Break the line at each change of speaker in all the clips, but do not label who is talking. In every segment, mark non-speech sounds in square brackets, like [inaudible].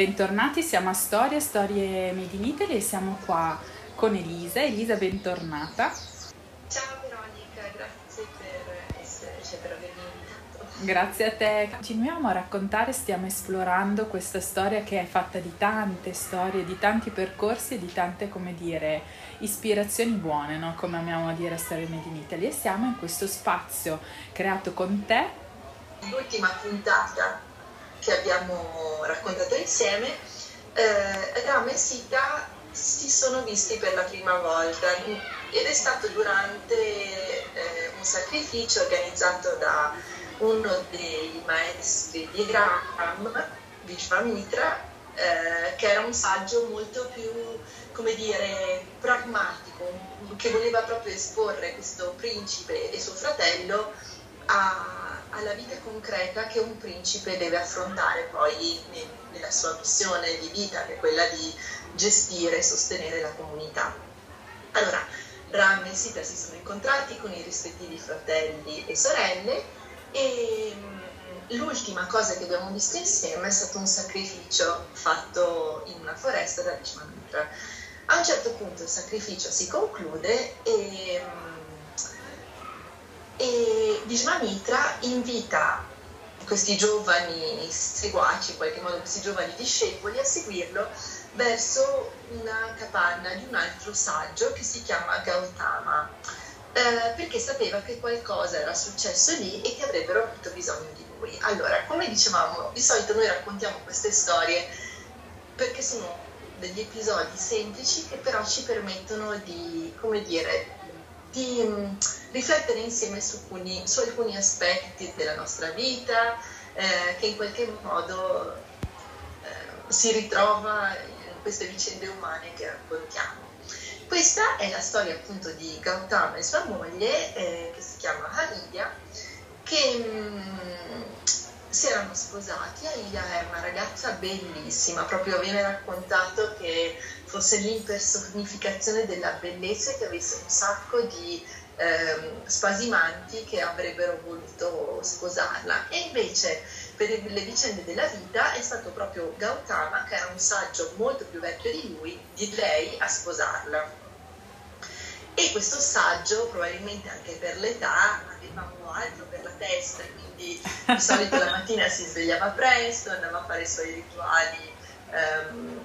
Bentornati, siamo a Storie, Storie Made in Italy e siamo qua con Elisa. Elisa, bentornata.
Ciao Veronica, grazie per, essere, cioè per avermi invitato.
Grazie a te. Continuiamo a raccontare, stiamo esplorando questa storia che è fatta di tante storie, di tanti percorsi e di tante, come dire, ispirazioni buone, no? come amiamo dire a Storie Made in Italy. E siamo in questo spazio creato con te.
L'ultima puntata che abbiamo raccontato insieme, eh, Ram e Sita si sono visti per la prima volta ed è stato durante eh, un sacrificio organizzato da uno dei maestri di Ram, Vishvamitra, eh, che era un saggio molto più, come dire, pragmatico, che voleva proprio esporre questo principe e suo fratello a alla vita concreta che un principe deve affrontare poi nella sua missione di vita, che è quella di gestire e sostenere la comunità. Allora, Ram e Sita si sono incontrati con i rispettivi fratelli e sorelle e mm, l'ultima cosa che abbiamo visto insieme è stato un sacrificio fatto in una foresta da Vishwamitra. A un certo punto il sacrificio si conclude e mm, e Vishvamitra invita questi giovani seguaci, in qualche modo questi giovani discepoli, a seguirlo verso una capanna di un altro saggio che si chiama Gautama, eh, perché sapeva che qualcosa era successo lì e che avrebbero avuto bisogno di lui. Allora, come dicevamo, di solito noi raccontiamo queste storie perché sono degli episodi semplici che però ci permettono di, come dire, di mm, riflettere insieme su alcuni, su alcuni, aspetti della nostra vita eh, che in qualche modo eh, si ritrova in queste vicende umane che raccontiamo. Questa è la storia appunto di Gautama e sua moglie eh, che si chiama Ahilia che mh, mm, si erano sposati. Ahilia è una ragazza bellissima, proprio viene raccontato che fosse l'impersonificazione della bellezza e che avesse un sacco di ehm, spasimanti che avrebbero voluto sposarla. E invece per le vicende della vita è stato proprio Gautama, che era un saggio molto più vecchio di lui, di lei a sposarla. E questo saggio, probabilmente anche per l'età, aveva altro per la testa, quindi di solito la mattina si svegliava presto, andava a fare i suoi rituali ehm,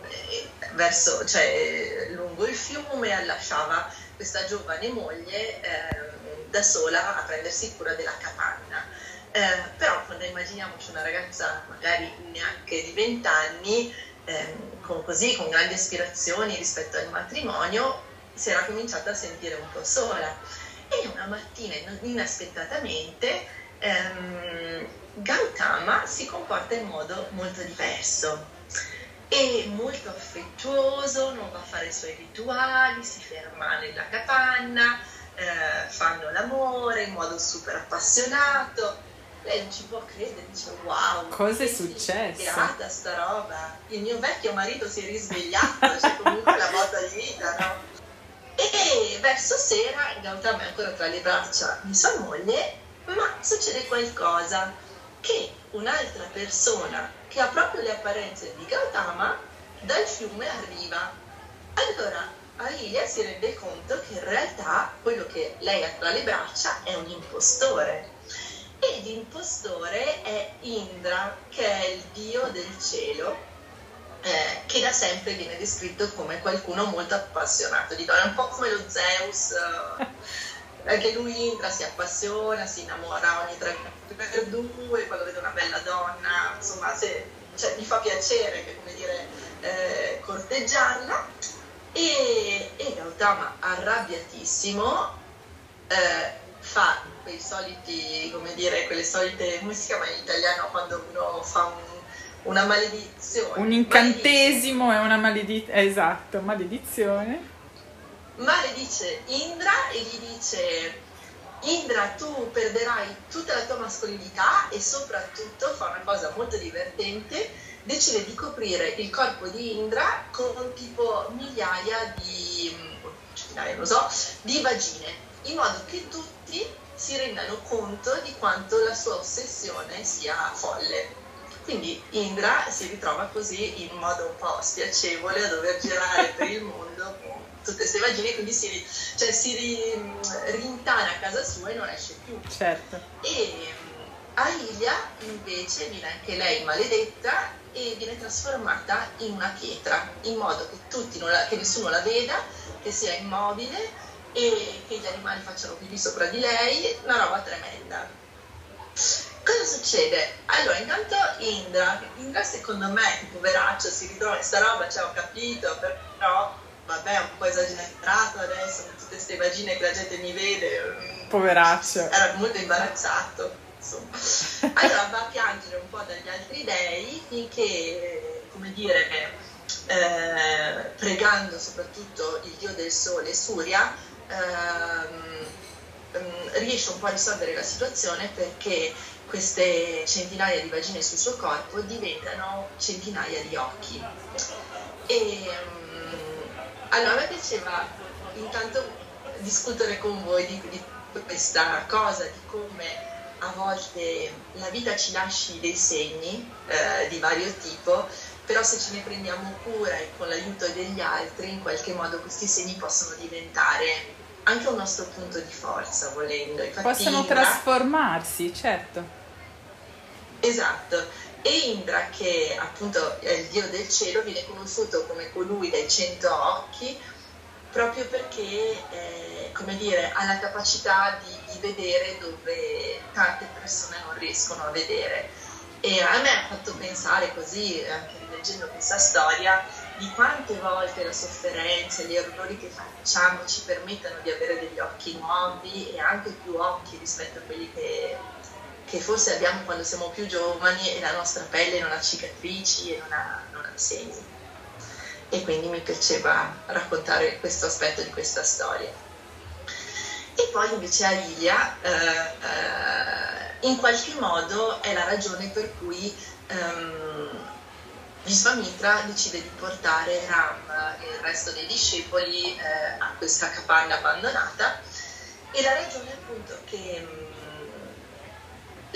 verso, cioè, lungo il fiume, lasciava questa giovane moglie ehm, da sola a prendersi cura della capanna. Eh, però quando immaginiamoci una ragazza magari neanche di 20 anni, ehm, con, così, con grandi aspirazioni rispetto al matrimonio, si era cominciata a sentire un po' sola. E una mattina inaspettatamente ehm, Gautama si comporta in modo molto diverso è molto affettuoso, non va a fare i suoi rituali, si ferma nella capanna, eh, fanno l'amore in modo super appassionato. Lei non ci può credere, dice wow,
cosa è successo?
Grata sta roba. Il mio vecchio marito si è risvegliato, c'è comunque la volta di vita, no? E verso sera Gautama è ancora tra le braccia di sua moglie, ma succede qualcosa che un'altra persona che ha proprio le apparenze di Gautama dal fiume arriva. Allora Alia si rende conto che in realtà quello che lei ha tra le braccia è un impostore. E l'impostore è Indra, che è il dio del cielo, eh, che da sempre viene descritto come qualcuno molto appassionato di donne, un po' come lo Zeus. Eh, [laughs] anche lui Indra si appassiona, si innamora ogni tre per due, quando vede una bella donna, insomma, se, cioè, gli fa piacere, come dire, eh, corteggiarla. E, e Gautama, arrabbiatissimo, eh, fa quei soliti, come dire, quelle solite, come si chiama in italiano quando uno fa un, una maledizione?
Un incantesimo è una maledizione, esatto, maledizione
maledice Indra e gli dice Indra tu perderai tutta la tua mascolinità e soprattutto fa una cosa molto divertente decide di coprire il corpo di Indra con tipo migliaia di centinaia non so di vagine in modo che tutti si rendano conto di quanto la sua ossessione sia folle. Quindi Indra si ritrova così in modo un po' spiacevole a dover girare per il mondo tutte queste vagine, quindi si, cioè, si rintana a casa sua e non esce più.
Certo.
E Ailia invece viene anche lei maledetta e viene trasformata in una pietra, in modo che, la, che nessuno la veda, che sia immobile e che gli animali facciano pipì sopra di lei, una roba tremenda. Cosa succede? Allora, intanto Indra, Indra secondo me, poveraccio, si ritrova in sta roba, cioè ho capito, però vabbè, è un po' esagerato adesso, con tutte queste vagine che la gente mi vede.
Mm, poveraccio.
Era molto imbarazzato, insomma. [laughs] Allora va a piangere un po' dagli altri dei finché, come dire, eh, pregando soprattutto il dio del sole, Surya, mm, riesce un po' a risolvere la situazione perché queste centinaia di vagine sul suo corpo diventano centinaia di occhi. E um, allora a me piaceva intanto discutere con voi di, di questa cosa, di come a volte la vita ci lasci dei segni eh, di vario tipo, però se ce ne prendiamo cura e con l'aiuto degli altri, in qualche modo questi segni possono diventare anche un nostro punto di forza, volendo.
Infatti, possono trasformarsi, certo.
Esatto. E Indra, che appunto è il dio del cielo, viene conosciuto come colui dai cento occhi proprio perché, eh, come dire, ha la capacità di, di vedere dove tante persone non riescono a vedere. E a me ha fatto pensare così, anche rileggendo questa storia, di quante volte la sofferenza e gli errori che facciamo ci permettono di avere degli occhi nuovi e anche più occhi rispetto a quelli che, che forse abbiamo quando siamo più giovani e la nostra pelle non ha cicatrici e non ha, non ha segni. E quindi mi piaceva raccontare questo aspetto di questa storia. E poi invece Arilia eh, eh, in qualche modo è la ragione per cui ehm, Visvamitra decide di portare Ram e il resto dei discepoli eh, a questa capanna abbandonata e la ragione appunto che mh, mm,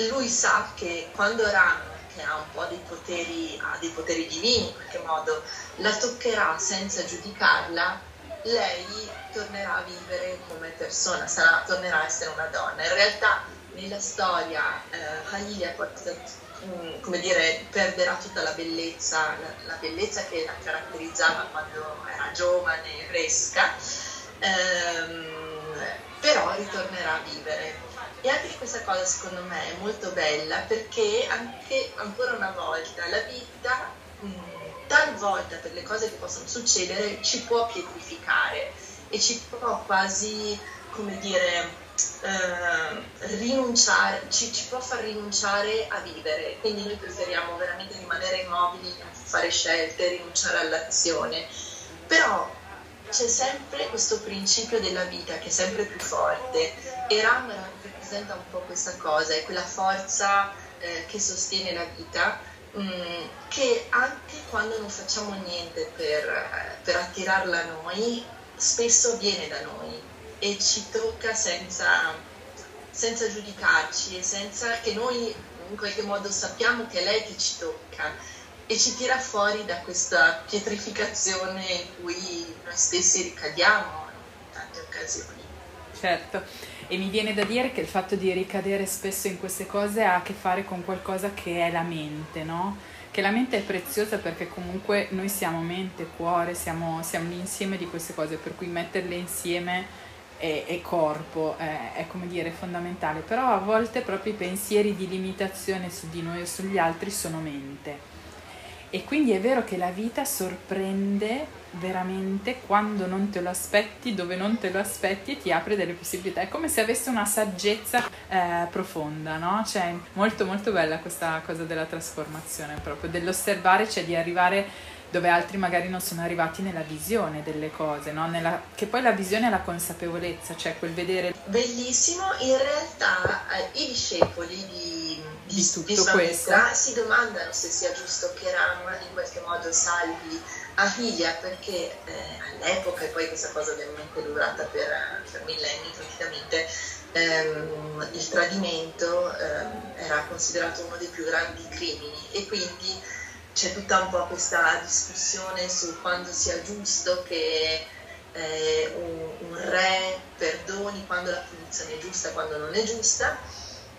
lui sa che quando Ram, che ha un po' dei poteri, ha dei poteri divini in qualche modo, la toccherà senza giudicarla, lei tornerà a vivere come persona, sarà, tornerà a essere una donna. In realtà nella storia eh, Halilia Mm, come dire, perderà tutta la bellezza, la, la, bellezza che la caratterizzava quando era giovane e fresca, ehm, però ritornerà a vivere. E anche questa cosa secondo me è molto bella perché anche ancora una volta la vita, mm, talvolta per le cose che possono succedere, ci può pietrificare e ci può quasi, come dire, eh, rinunciare, ci, ci, può far rinunciare a vivere, quindi noi preferiamo veramente rimanere immobili, fare scelte, rinunciare all'azione, però c'è sempre questo principio della vita che è sempre più forte. E Ram rappresenta un po' questa cosa, è quella forza eh, che sostiene la vita mh, mm, che anche quando non facciamo niente per, per attirarla a noi, spesso viene da noi e ci tocca senza, senza giudicarci e senza che noi in qualche modo sappiamo che è lei che ci tocca e ci tira fuori da questa pietrificazione in cui noi stessi ricadiamo in tante occasioni.
Certo, e mi viene da dire che il fatto di ricadere spesso in queste cose ha a che fare con qualcosa che è la mente, no? Che la mente è preziosa perché comunque noi siamo mente, cuore, siamo, siamo l'insieme di queste cose, per cui metterle insieme e, e corpo è, è, come dire fondamentale, però a volte proprio i pensieri di limitazione su di noi o sugli altri sono mente. E quindi è vero che la vita sorprende veramente quando non te lo aspetti, dove non te lo aspetti e ti apre delle possibilità. È come se avesse una saggezza eh, profonda, no? Cioè, molto molto bella questa cosa della trasformazione, proprio dell'osservare, cioè di arrivare dove altri magari non sono arrivati nella visione delle cose, no? nella, che poi la visione è la consapevolezza, cioè quel vedere.
Bellissimo, in realtà eh, i discepoli di,
di, tutto di questo
si domandano se sia giusto che Ram in qualche modo salvi Ahilia perché eh, all'epoca, e poi questa cosa ovviamente è durata per, per millenni praticamente, ehm, il tradimento ehm, era considerato uno dei più grandi crimini. E quindi c'è tutta un po' questa discussione su quando sia giusto che eh, un, un, re perdoni quando la punizione è giusta quando non è giusta.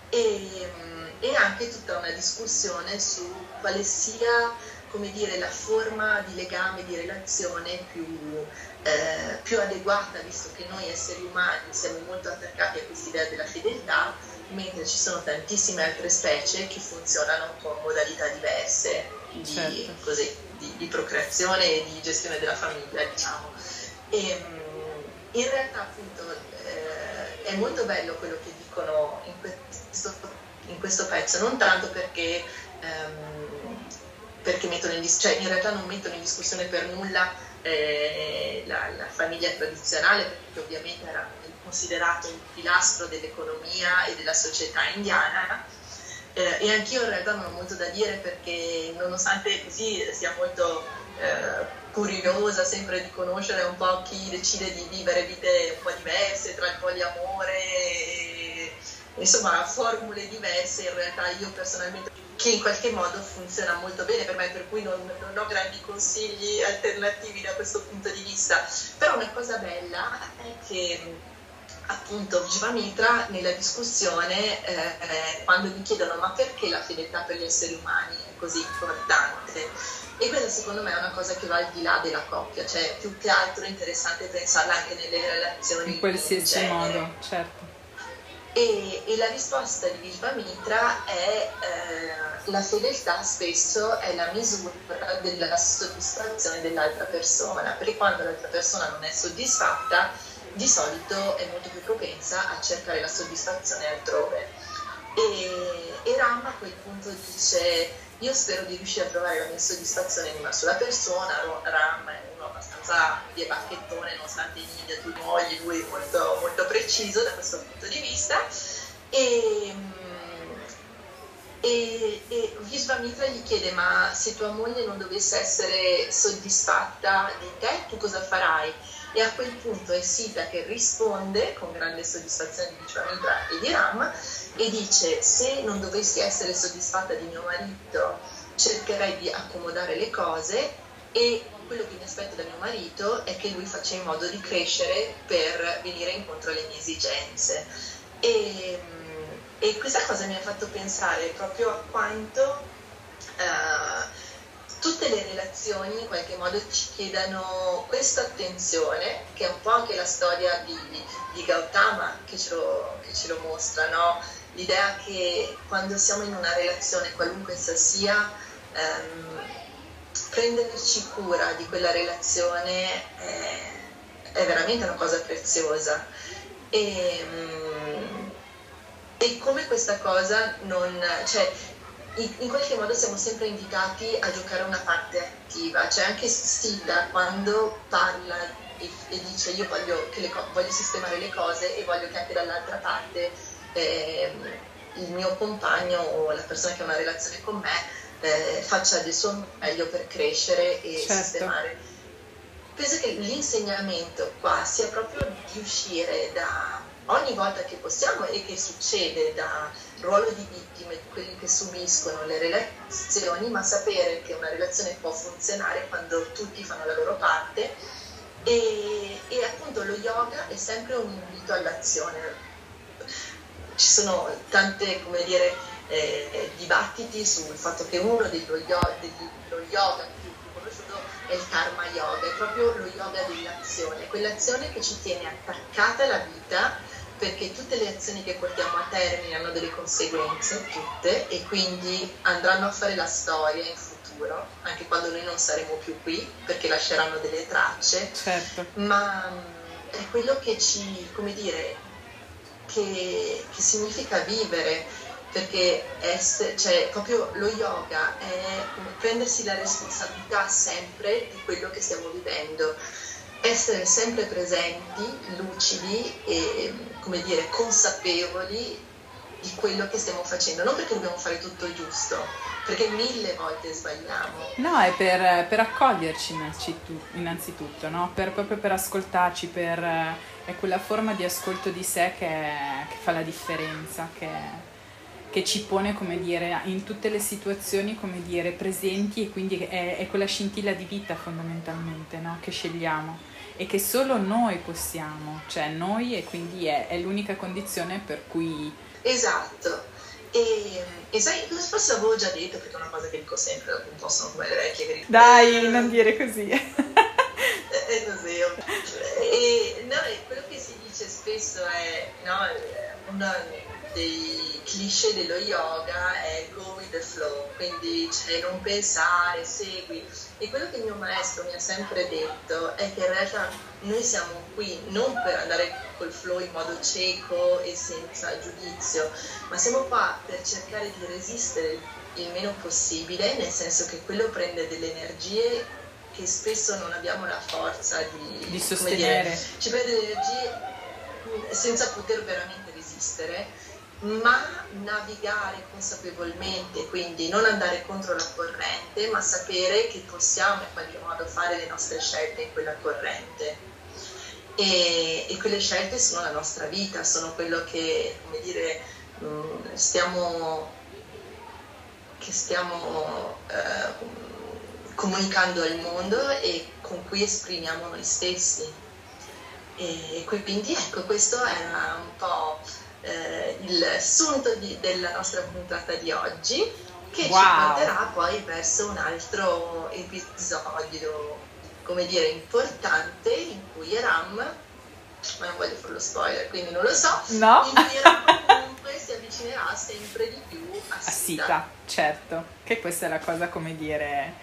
E, e anche tutta una discussione su quale sia come dire, la forma di legame, di relazione più, eh, più adeguata, visto che noi esseri umani siamo molto attaccati a quest'idea della fedeltà, mentre ci sono tantissime altre specie che funzionano con modalità diverse di, certo. così, di, di procreazione e di gestione della famiglia, diciamo. E, ehm, in realtà appunto eh, è molto bello quello che dicono in questo, in questo pezzo, non tanto perché, ehm, perché mettono in, cioè in realtà non mettono in discussione per nulla eh, la, la, famiglia tradizionale, perché ovviamente era considerato un pilastro dell'economia e della società indiana. Eh, e anch'io in realtà non ho molto da dire perché nonostante così sia molto eh, curiosa sempre di conoscere un po' chi decide di vivere vite un po' diverse tra il poliamore e insomma formule diverse, in realtà io personalmente che in qualche modo funziona molto bene per me, per cui non, non, ho grandi consigli alternativi da questo punto di vista. Però una cosa bella è che appunto Vishvamitra nella discussione eh, eh, quando gli chiedono ma perché la fedeltà per gli esseri umani è così importante? E questa secondo me è una cosa che va al di là della coppia, cioè più che altro è interessante pensarla anche nelle relazioni.
In qualsiasi modo, certo.
E, e, la risposta di Vishvamitra è eh, la fedeltà spesso è la misura della soddisfazione dell'altra persona, perché quando l'altra persona non è soddisfatta di solito è molto più propensa a cercare la soddisfazione altrove. E, e Ram a quel punto dice io spero di riuscire a trovare la mia soddisfazione in una sola persona, Ram è uno abbastanza di bacchettone, nonostante i media tu mogli, lui è molto, molto preciso da questo punto di vista. E, e, e Vishvamitra gli chiede ma se tua moglie non dovesse essere soddisfatta di te, tu cosa farai? E a quel punto è Sita che risponde con grande soddisfazione di Vishvamitra e di Ram e dice se non dovessi essere soddisfatta di mio marito cercherei di accomodare le cose e quello che mi aspetto da mio marito è che lui faccia in modo di crescere per venire incontro alle mie esigenze. E, e questa cosa mi ha fatto pensare proprio a quanto uh, tutte le relazioni in qualche modo ci chiedano questa attenzione, che è un po' anche la storia di, di Gautama che ce lo, che ce lo mostra, no? l'idea che quando siamo in una relazione, qualunque essa sia, ehm, prenderci cura di quella relazione è, è veramente una cosa preziosa. E, um, e come questa cosa non... Cioè, in, qualche modo siamo sempre invitati a giocare una parte attiva, cioè anche Sita quando parla e, e dice io voglio, co- voglio sistemare le cose e voglio che anche dall'altra parte eh, il mio compagno o la persona che ha una relazione con me eh, faccia del suo meglio per crescere e certo. sistemare. Penso che l'insegnamento qua sia proprio di uscire da ogni volta che possiamo e che succede da ruolo di vittime, quelli che subiscono le relazioni, ma sapere che una relazione può funzionare quando tutti fanno la loro parte e, e appunto lo yoga è sempre un invito all'azione ci sono tante, come dire, eh, dibattiti sul fatto che uno dello yoga, dello yoga più conosciuto è il karma yoga, è proprio lo yoga dell'azione, quell'azione che ci tiene attaccata alla vita perché tutte le azioni che portiamo a termine hanno delle conseguenze, tutte, e quindi andranno a fare la storia in futuro, anche quando noi non saremo più qui, perché lasceranno delle tracce,
certo.
ma è quello che ci, come dire, che, che significa vivere, perché essere, cioè, proprio lo yoga è prendersi la responsabilità sempre di quello che stiamo vivendo, essere sempre presenti, lucidi e come dire, consapevoli di quello che stiamo facendo, non perché dobbiamo fare tutto giusto, perché mille volte sbagliamo.
No, è per, per accoglierci innanzitutto, innanzitutto no? per, proprio per ascoltarci, per, è quella forma di ascolto di sé che, che fa la differenza, che, che, ci pone, come dire, in tutte le situazioni, come dire, presenti e quindi è, è quella scintilla di vita fondamentalmente, no? Che scegliamo e che solo noi possiamo, cioè noi e quindi è, è l'unica condizione per cui...
Esatto, e, e sai, forse avevo già detto, perché è una cosa che dico sempre, appunto, sono come le vecchie che
Dai, non dire così. [laughs]
è così. E, no, quello che si dice spesso è, no, una dei cliché dello yoga è go with the flow, quindi cioè, non pensare, segui. E quello che il mio maestro mi ha sempre detto è che in realtà noi siamo qui non per andare col flow in modo cieco e senza giudizio, ma siamo qua per cercare di resistere il meno possibile, nel senso che quello prende delle energie che spesso non abbiamo la forza di,
di sostenere.
Dire, ci prende delle energie senza poter veramente resistere ma navigare consapevolmente, quindi non andare contro la corrente, ma sapere che possiamo in qualche modo fare le nostre scelte in quella corrente. E, e quelle scelte sono la nostra vita, sono quello che, come dire, mm, stiamo, che stiamo eh, comunicando al mondo e con cui esprimiamo noi stessi. E quindi ecco, questo era un po' eh, il sunto di, della nostra puntata di oggi che wow. ci porterà poi verso un altro episodio, come dire, importante in cui Ram, ma non voglio fare lo spoiler, quindi non lo so,
no.
in cui Ram comunque si avvicinerà sempre di più a Sita. A Sita,
certo, che questa è la cosa, come dire,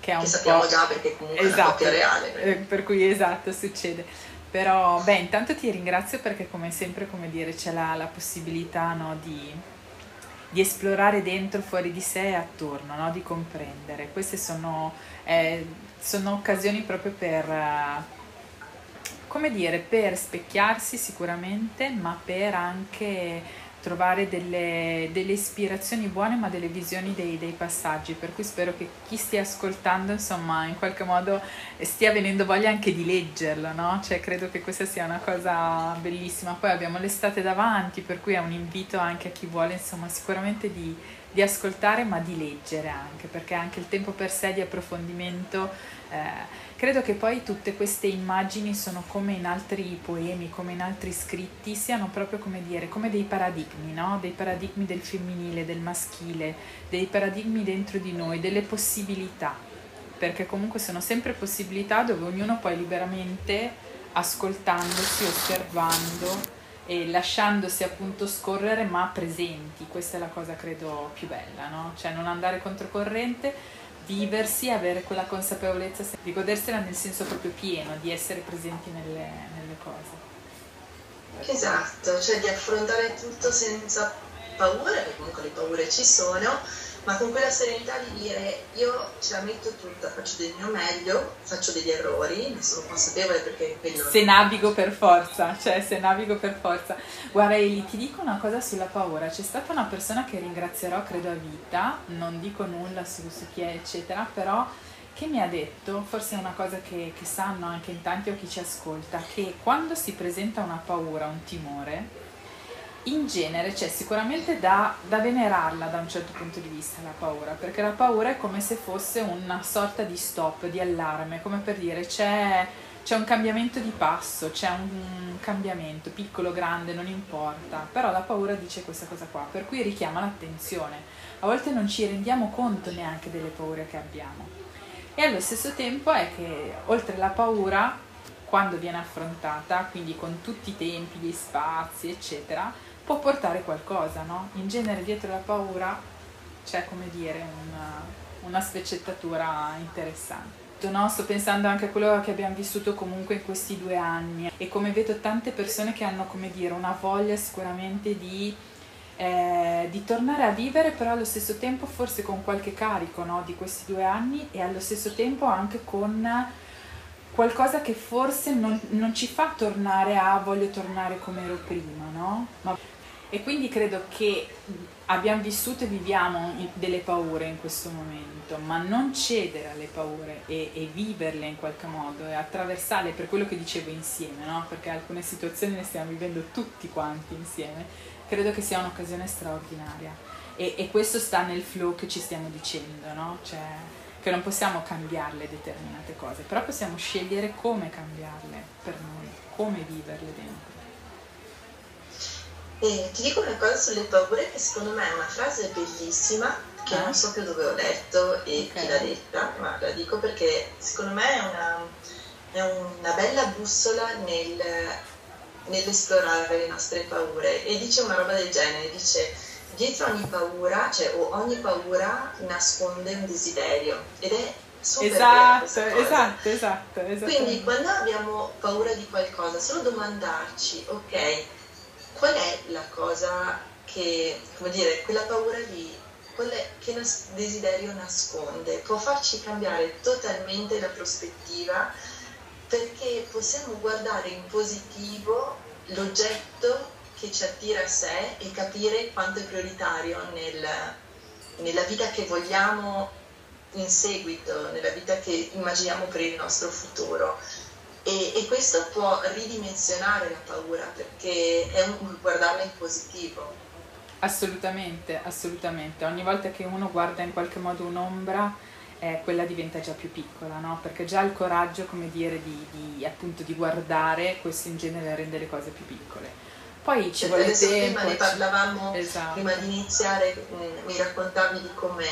che è un
che sappiamo
po'...
già perché comunque
esatto,
è una coppia reale.
Eh, per cui esatto, succede. Però, beh, intanto ti ringrazio perché come sempre, come dire, c'è la, la possibilità no, di, di, esplorare dentro, fuori di sé e attorno, no, di comprendere. Queste sono, eh, sono occasioni proprio per, come dire, per specchiarsi sicuramente, ma per anche trovare delle, delle, ispirazioni buone ma delle visioni dei, dei, passaggi per cui spero che chi stia ascoltando insomma in qualche modo stia venendo voglia anche di leggerlo no? cioè credo che questa sia una cosa bellissima poi abbiamo l'estate davanti per cui è un invito anche a chi vuole insomma sicuramente di, di ascoltare ma di leggere anche perché anche il tempo per sé di approfondimento eh, Credo che poi tutte queste immagini sono come in altri poemi, come in altri scritti, siano proprio come dire, come dei paradigmi, no? Dei paradigmi del femminile, del maschile, dei paradigmi dentro di noi, delle possibilità, perché comunque sono sempre possibilità dove ognuno poi liberamente, ascoltandosi, osservando e lasciandosi appunto scorrere ma presenti, questa è la cosa credo più bella, no? Cioè non andare controcorrente viversi, avere quella consapevolezza di godersela nel senso proprio pieno, di essere presenti nelle, nelle cose.
Esatto, cioè di affrontare tutto senza paura, perché comunque le paure ci sono, ma con quella serenità di dire io ce la metto tutta, faccio del mio meglio, faccio degli errori, ne sono consapevole perché quello...
Se navigo per forza, cioè se navigo per forza. Guarda Eli, ti dico una cosa sulla paura, c'è stata una persona che ringrazierò credo a vita, non dico nulla su, su chi è eccetera, però che mi ha detto, forse è una cosa che, che sanno anche in tanti o chi ci ascolta, che quando si presenta una paura, un timore, in genere c'è sicuramente da, da, venerarla da un certo punto di vista la paura, perché la paura è come se fosse una sorta di stop, di allarme, come per dire c'è, c'è un cambiamento di passo, c'è un cambiamento, piccolo, grande, non importa, però la paura dice questa cosa qua, per cui richiama l'attenzione. A volte non ci rendiamo conto neanche delle paure che abbiamo. E allo stesso tempo è che oltre alla paura, quando viene affrontata, quindi con tutti i tempi, gli spazi, eccetera, può portare qualcosa, no? In genere dietro la paura c'è, come dire, una, una sfaccettatura interessante. No? Sto pensando anche a quello che abbiamo vissuto comunque in questi due anni e come vedo tante persone che hanno, come dire, una voglia sicuramente di, eh, di tornare a vivere, però allo stesso tempo forse con qualche carico no? di questi due anni e allo stesso tempo anche con qualcosa che forse non, non ci fa tornare a voglio tornare come ero prima, no? Ma E quindi credo che abbiamo vissuto e viviamo delle paure in questo momento, ma non cedere alle paure e, e, viverle in qualche modo e attraversarle per quello che dicevo insieme, no? perché alcune situazioni le stiamo vivendo tutti quanti insieme, credo che sia un'occasione straordinaria e, e questo sta nel flow che ci stiamo dicendo, no? cioè, che non possiamo cambiarle determinate cose, però possiamo scegliere come cambiarle per noi, come viverle dentro.
E ti dico una cosa sulle paure che secondo me è una frase bellissima che ah. non so più dove ho letto e okay. chi l'ha detta, ma la dico perché secondo me è una, è una bella bussola nel, nell'esplorare le nostre paure e dice una roba del genere, dice dietro ogni paura, cioè o ogni paura nasconde un desiderio ed è super
esatto, esatto, esatto, esatto.
Quindi quando abbiamo paura di qualcosa, solo domandarci, ok, qual è la cosa che, come dire, quella paura lì, che nas- desiderio nasconde? Può farci cambiare totalmente la prospettiva perché possiamo guardare in positivo l'oggetto che ci attira a sé e capire quanto è prioritario nel, nella vita che vogliamo in seguito, nella vita che immaginiamo per il nostro futuro. E, e, questo può ridimensionare la paura perché è un guardarla in positivo.
Assolutamente, assolutamente. Ogni volta che uno guarda in qualche modo un'ombra, eh, quella diventa già più piccola, no? Perché già il coraggio, come dire, di, di, appunto di guardare, questo in genere rende le cose più piccole. Poi ci vuole tempo.
Prima ne parlavamo, esatto. prima di iniziare, mm, mi raccontavi di come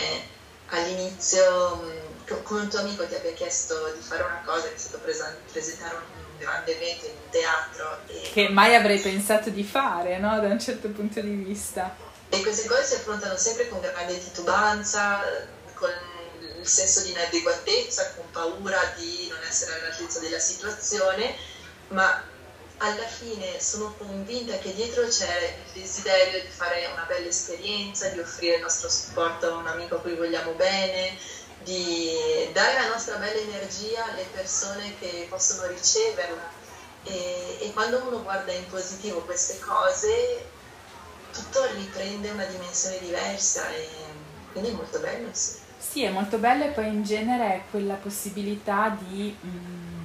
all'inizio mm, come un tuo amico ti abbia chiesto di fare una cosa, che è stato presentare un grande evento in un teatro.
Che mai avrei pensato di fare, no? Da un certo punto di vista.
E queste cose si affrontano sempre con grande titubanza, con il senso di inadeguatezza, con paura di non essere all'altezza della situazione, ma alla fine sono convinta che dietro c'è il desiderio di fare una bella esperienza, di offrire il nostro supporto a un amico a cui vogliamo bene, di dare la nostra bella energia alle persone che possono riceverla e, e quando uno guarda in positivo queste cose tutto riprende una dimensione diversa e quindi è molto bello. Sì.
sì, è molto bello e poi in genere è quella possibilità di mm,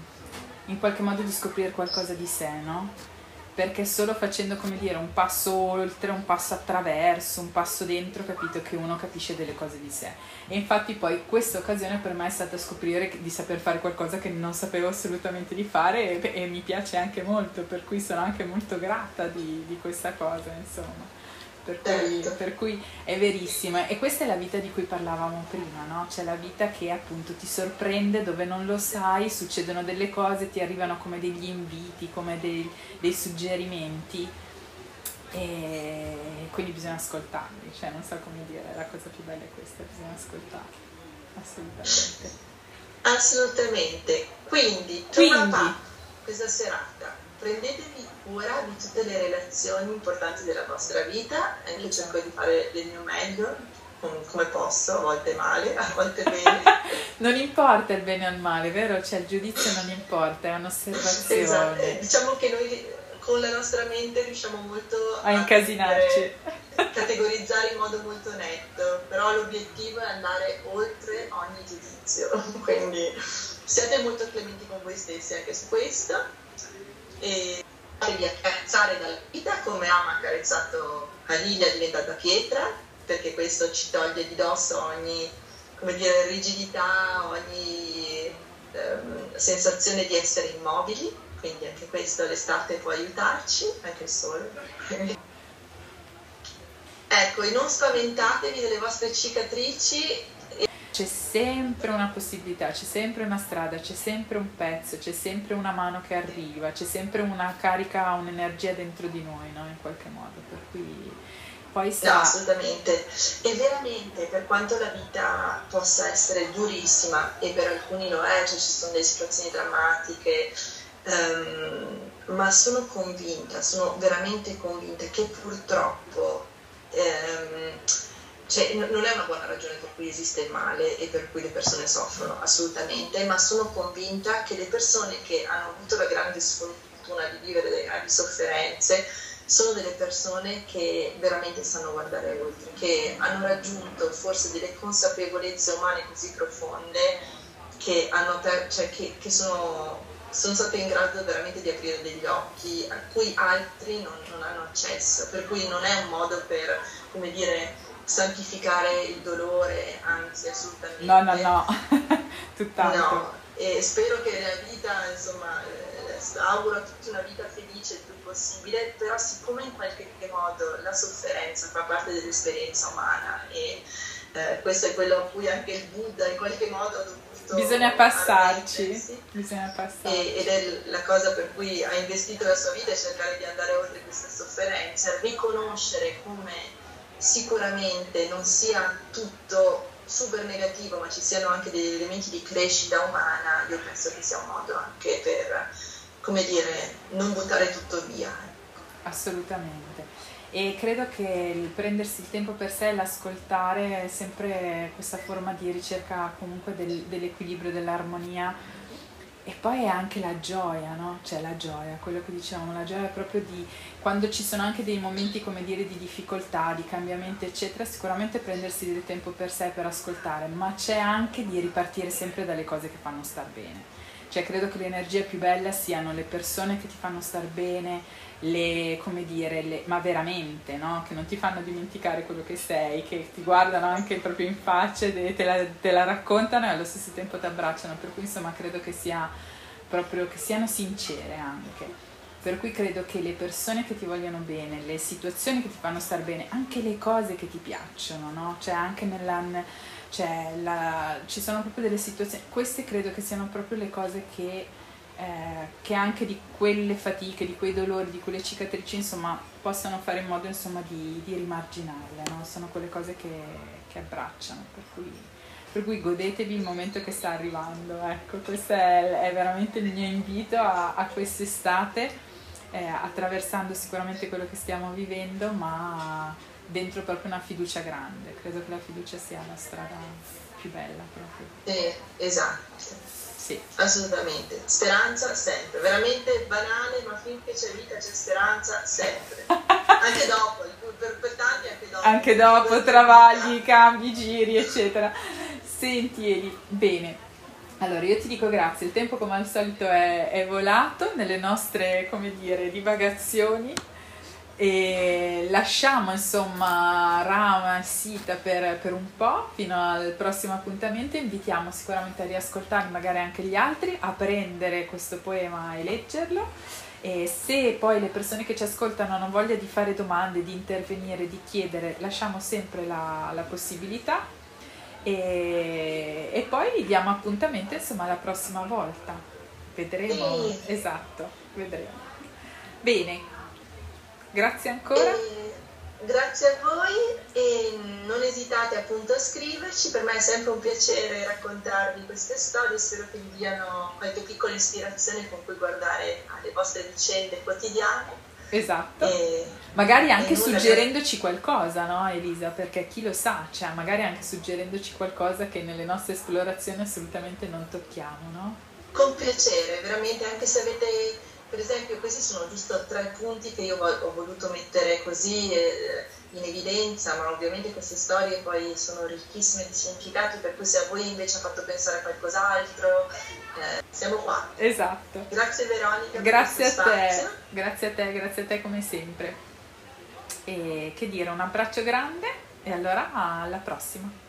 in qualche modo di scoprire qualcosa di sé, no? Perché solo facendo, come dire, un passo oltre, un passo attraverso, un passo dentro, capito che uno capisce delle cose di sé. E infatti poi questa occasione per me è stata scoprire di saper fare qualcosa che non sapevo assolutamente di fare e, e mi piace anche molto, per cui sono anche molto grata di, di questa cosa, insomma per cui, certo. per cui, è verissimo. E questa è la vita di cui parlavamo prima, no? C'è la vita che appunto ti sorprende dove non lo sai, succedono delle cose, ti arrivano come degli inviti, come dei, dei suggerimenti e quindi bisogna ascoltarli, cioè non so come dire, la cosa più bella è questa, bisogna ascoltarli, assolutamente.
Assolutamente. Quindi, quindi questa serata, prendetevi cura di tutte le relazioni importanti della vostra vita, anche cerco di fare del mio meglio come posso, a volte male, a volte bene. [laughs]
non importa il bene o il male, vero? Cioè il giudizio non importa, è un'osservazione. Esatto.
Diciamo che noi con la nostra mente riusciamo molto
a, a incasinarci,
categorizzare in modo molto netto, però l'obiettivo è andare oltre ogni giudizio, [laughs] quindi siate molto clementi con voi stessi anche su questo. E di accarezzare dalla vita come ama accarezzato Caliglia diventata pietra, perché questo ci toglie di dosso ogni dire, rigidità, ogni ehm, sensazione di essere immobili, quindi anche questo l'estate può aiutarci, anche il sole. [laughs] ecco, e non spaventatevi delle vostre cicatrici
c'è sempre una possibilità, c'è sempre una strada, c'è sempre un pezzo, c'è sempre una mano che arriva, c'è sempre una carica, un'energia dentro di noi, no? In qualche modo. Per cui poi sa...
No, assolutamente. E veramente, per quanto la vita possa essere durissima, e per alcuni lo è, cioè ci sono delle situazioni drammatiche, um, ma sono convinta, sono veramente convinta che purtroppo... Um, cioè, non è una buona ragione per cui esiste il male e per cui le persone soffrono, assolutamente, ma sono convinta che le persone che hanno avuto la grande sfortuna di vivere delle grandi sofferenze sono delle persone che veramente sanno guardare oltre, che hanno raggiunto forse delle consapevolezze umane così profonde che, hanno, cioè che, che sono, sono, state in grado veramente di aprire degli occhi a cui altri non, non hanno accesso, per cui non è un modo per, come dire, santificare il dolore, anzi assolutamente.
No, no, no, [laughs] tutt'altro.
No, e spero che la vita, insomma, eh, auguro a tutti una vita felice il più possibile, però siccome in qualche modo la sofferenza fa parte dell'esperienza umana e eh, questo è quello a cui anche il Buddha in qualche modo ha dovuto...
Bisogna passarci, bisogna passarci.
ed è la cosa per cui ha investito la sua vita è cercare di andare oltre questa sofferenza, riconoscere come sicuramente non sia tutto super negativo, ma ci siano anche degli elementi di crescita umana, io penso che sia un modo anche per, come dire, non buttare tutto via.
Assolutamente. E credo che il prendersi il tempo per sé, l'ascoltare, è sempre questa forma di ricerca comunque del, dell'equilibrio, dell'armonia e poi è anche la gioia, no? Cioè la gioia, quello che dicevamo, la gioia proprio di quando ci sono anche dei momenti, come dire, di difficoltà, di cambiamento, eccetera, sicuramente prendersi del tempo per sé per ascoltare, ma c'è anche di ripartire sempre dalle cose che fanno star bene. Cioè credo che l'energia più bella siano le persone che ti fanno star bene, le, come dire, le, ma veramente, no? Che non ti fanno dimenticare quello che sei, che ti guardano anche proprio in faccia e te la, te la raccontano e allo stesso tempo ti abbracciano. Per cui insomma credo che sia proprio che siano sincere anche. Per cui credo che le persone che ti vogliono bene, le situazioni che ti fanno star bene, anche le cose che ti piacciono, no? Cioè anche nella, cioè la, ci sono proprio delle situazioni, queste credo che siano proprio le cose che eh, che anche di quelle fatiche, di quei dolori, di quelle cicatrici, insomma, possano fare in modo insomma, di, di rimarginarle, no? sono quelle cose che, che abbracciano, per cui, per cui, godetevi il momento che sta arrivando, ecco, questo è, è veramente il mio invito a, a quest'estate, eh, attraversando sicuramente quello che stiamo vivendo, ma dentro proprio una fiducia grande, credo che la fiducia sia la strada più bella proprio.
Eh, esatto.
Sì.
Assolutamente. Speranza sempre. Veramente banale, ma finché c'è vita c'è speranza sempre. Anche dopo, per, per tanti anche dopo.
Anche dopo, travagli, cambi, giri, eccetera. Senti Eli, bene. Allora, io ti dico grazie, il tempo come al solito è, è volato nelle nostre, come dire, divagazioni. E lasciamo insomma Rama e Sita per, per, un po' fino al prossimo appuntamento. Invitiamo sicuramente a riascoltare magari anche gli altri a prendere questo poema e leggerlo. E se poi le persone che ci ascoltano hanno voglia di fare domande, di intervenire, di chiedere lasciamo sempre la, la possibilità e, e, poi diamo appuntamento insomma la prossima volta. Vedremo. Esatto vedremo. Bene. Grazie ancora.
E grazie a voi e non esitate appunto a scriverci, per me è sempre un piacere raccontarvi queste storie, spero che vi diano qualche piccola ispirazione con cui guardare alle vostre vicende quotidiane.
Esatto. E, magari anche suggerendoci per... qualcosa, no Elisa? Perché chi lo sa, cioè magari anche suggerendoci qualcosa che nelle nostre esplorazioni assolutamente non tocchiamo, no?
Con piacere, veramente, anche se avete per esempio questi sono giusto tre punti che io ho voluto mettere così eh, in evidenza, ma ovviamente queste storie poi sono ricchissime di significati, per cui se a voi invece ha fatto pensare a qualcos'altro, eh, siamo qua.
Esatto.
Grazie Veronica.
Grazie a te, grazie a te, grazie a te come sempre. E che dire, un abbraccio grande e allora alla prossima.